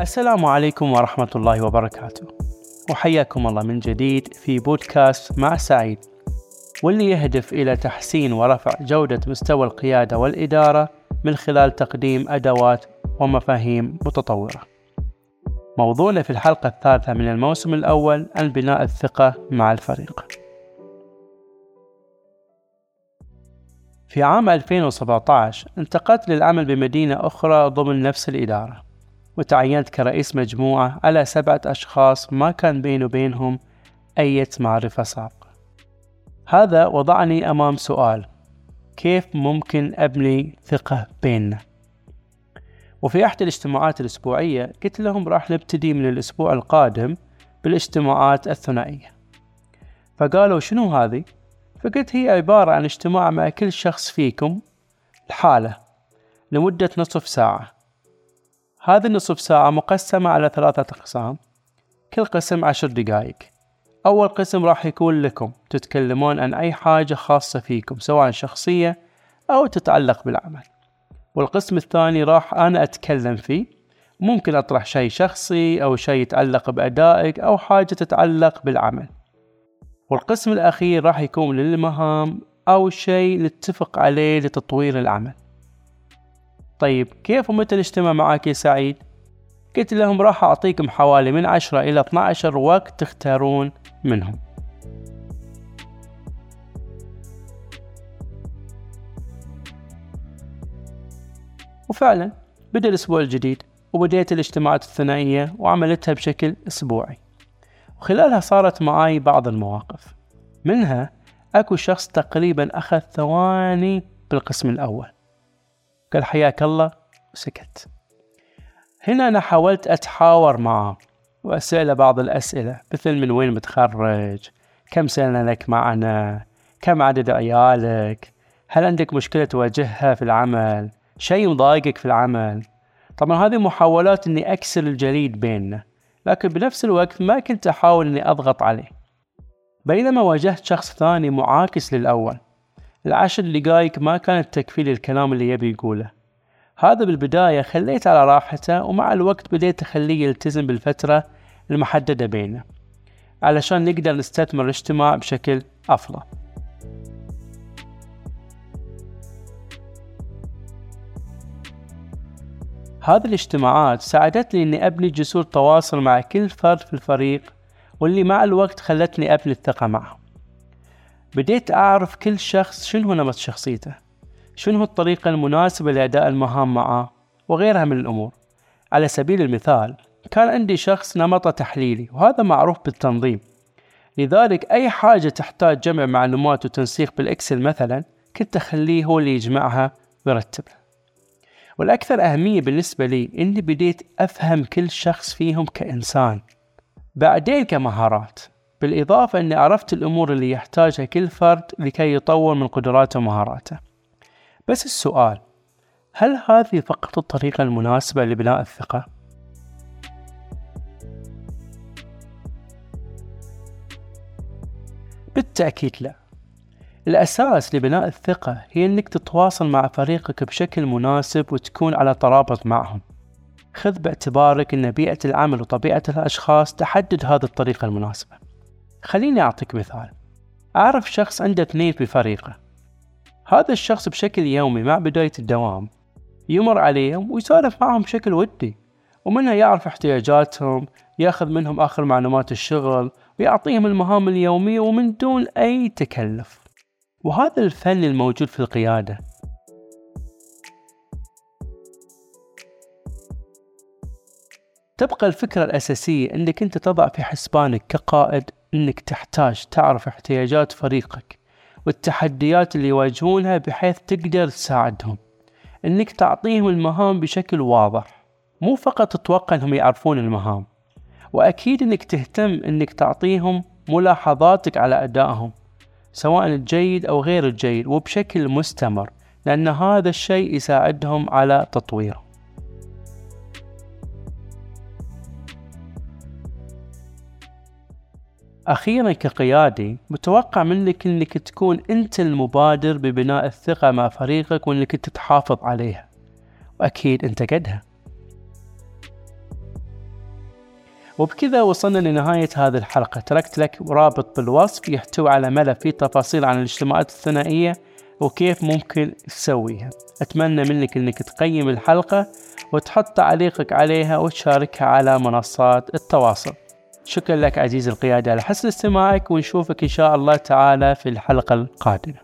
السلام عليكم ورحمة الله وبركاته. وحياكم الله من جديد في بودكاست مع سعيد. واللي يهدف إلى تحسين ورفع جودة مستوى القيادة والإدارة من خلال تقديم أدوات ومفاهيم متطورة. موضوعنا في الحلقة الثالثة من الموسم الأول عن بناء الثقة مع الفريق. في عام 2017 انتقلت للعمل بمدينة أخرى ضمن نفس الإدارة. وتعينت كرئيس مجموعة على سبعة أشخاص ما كان بيني وبينهم أي معرفة سابقة. هذا وضعني أمام سؤال كيف ممكن أبني ثقة بيننا؟ وفي أحد الاجتماعات الأسبوعية قلت لهم راح نبتدي من الأسبوع القادم بالاجتماعات الثنائية. فقالوا شنو هذه؟ فقلت هي عبارة عن اجتماع مع كل شخص فيكم لحالة لمدة نصف ساعة. هذه النصف ساعة مقسمة على ثلاثة أقسام. كل قسم عشر دقايق أول قسم راح يكون لكم تتكلمون عن أي حاجة خاصة فيكم سواء شخصية أو تتعلق بالعمل. والقسم الثاني راح أنا أتكلم فيه. ممكن أطرح شيء شخصي أو شيء يتعلق بأدائك أو حاجة تتعلق بالعمل. والقسم الأخير راح يكون للمهام أو شيء نتفق عليه لتطوير العمل. طيب كيف ومتى نجتمع معاك يا سعيد؟ قلت لهم راح أعطيكم حوالي من عشرة إلى 12 وقت تختارون منهم. وفعلا بدأ الأسبوع الجديد وبديت الاجتماعات الثنائية وعملتها بشكل أسبوعي. وخلالها صارت معاي بعض المواقف. منها أكو شخص تقريبا أخذ ثواني بالقسم الأول. قال حياك الله وسكت هنا أنا حاولت أتحاور معه وأسأله بعض الأسئلة مثل من وين متخرج؟ كم سنة لك معنا؟ كم عدد عيالك؟ هل عندك مشكلة تواجهها في العمل؟ شيء مضايقك في العمل؟ طبعا هذه محاولات إني أكسر الجليد بيننا لكن بنفس الوقت ما كنت أحاول إني أضغط عليه. بينما واجهت شخص ثاني معاكس للأول. العشر دقايق ما كانت تكفي لي الكلام اللي يبي يقوله. هذا بالبداية خليت على راحته ومع الوقت بديت أخليه يلتزم بالفترة المحددة بيننا علشان نقدر نستثمر الاجتماع بشكل أفضل. هذه الاجتماعات ساعدتني إني أبني جسور تواصل مع كل فرد في الفريق واللي مع الوقت خلتني أبني الثقة معهم. بديت أعرف كل شخص شنو نمط شخصيته شنو الطريقة المناسبة لأداء المهام معه وغيرها من الأمور. على سبيل المثال كان عندي شخص نمطه تحليلي وهذا معروف بالتنظيم. لذلك أي حاجة تحتاج جمع معلومات وتنسيق بالإكسل مثلا كنت أخليه هو اللي يجمعها ويرتبها. والأكثر أهمية بالنسبة لي إني بديت أفهم كل شخص فيهم كإنسان. بعدين كمهارات. بالإضافة أني عرفت الأمور اللي يحتاجها كل فرد لكي يطور من قدراته ومهاراته. بس السؤال هل هذه فقط الطريقة المناسبة لبناء الثقة؟ بالتأكيد لا. الأساس لبناء الثقة هي أنك تتواصل مع فريقك بشكل مناسب وتكون على ترابط معهم. خذ باعتبارك أن بيئة العمل وطبيعة الأشخاص تحدد هذه الطريقة المناسبة. خليني أعطيك مثال. أعرف شخص عنده اثنين في فريقه. هذا الشخص بشكل يومي مع بداية الدوام يمر عليهم ويسولف معهم بشكل ودي ومنها يعرف احتياجاتهم يأخذ منهم آخر معلومات الشغل ويعطيهم المهام اليومية ومن دون أي تكلف. وهذا الفن الموجود في القيادة. تبقى الفكرة الأساسية أنك أنت تضع في حسبانك كقائد أنك تحتاج تعرف احتياجات فريقك والتحديات اللي يواجهونها بحيث تقدر تساعدهم. أنك تعطيهم المهام بشكل واضح مو فقط تتوقع أنهم يعرفون المهام. وأكيد أنك تهتم أنك تعطيهم ملاحظاتك على أدائهم سواء الجيد أو غير الجيد وبشكل مستمر لأن هذا الشيء يساعدهم على تطويره أخيرا كقيادي متوقع منك أنك تكون أنت المبادر ببناء الثقة مع فريقك وأنك تتحافظ عليها. وأكيد أنت قدها. وبكذا وصلنا لنهاية هذه الحلقة. تركت لك رابط بالوصف يحتوي على ملف فيه تفاصيل عن الاجتماعات الثنائية وكيف ممكن تسويها. أتمنى منك أنك تقيم الحلقة وتحط تعليقك عليها وتشاركها على منصات التواصل. شكرا لك عزيزي القيادي على حسن استماعك ونشوفك إن شاء الله تعالى في الحلقة القادمة.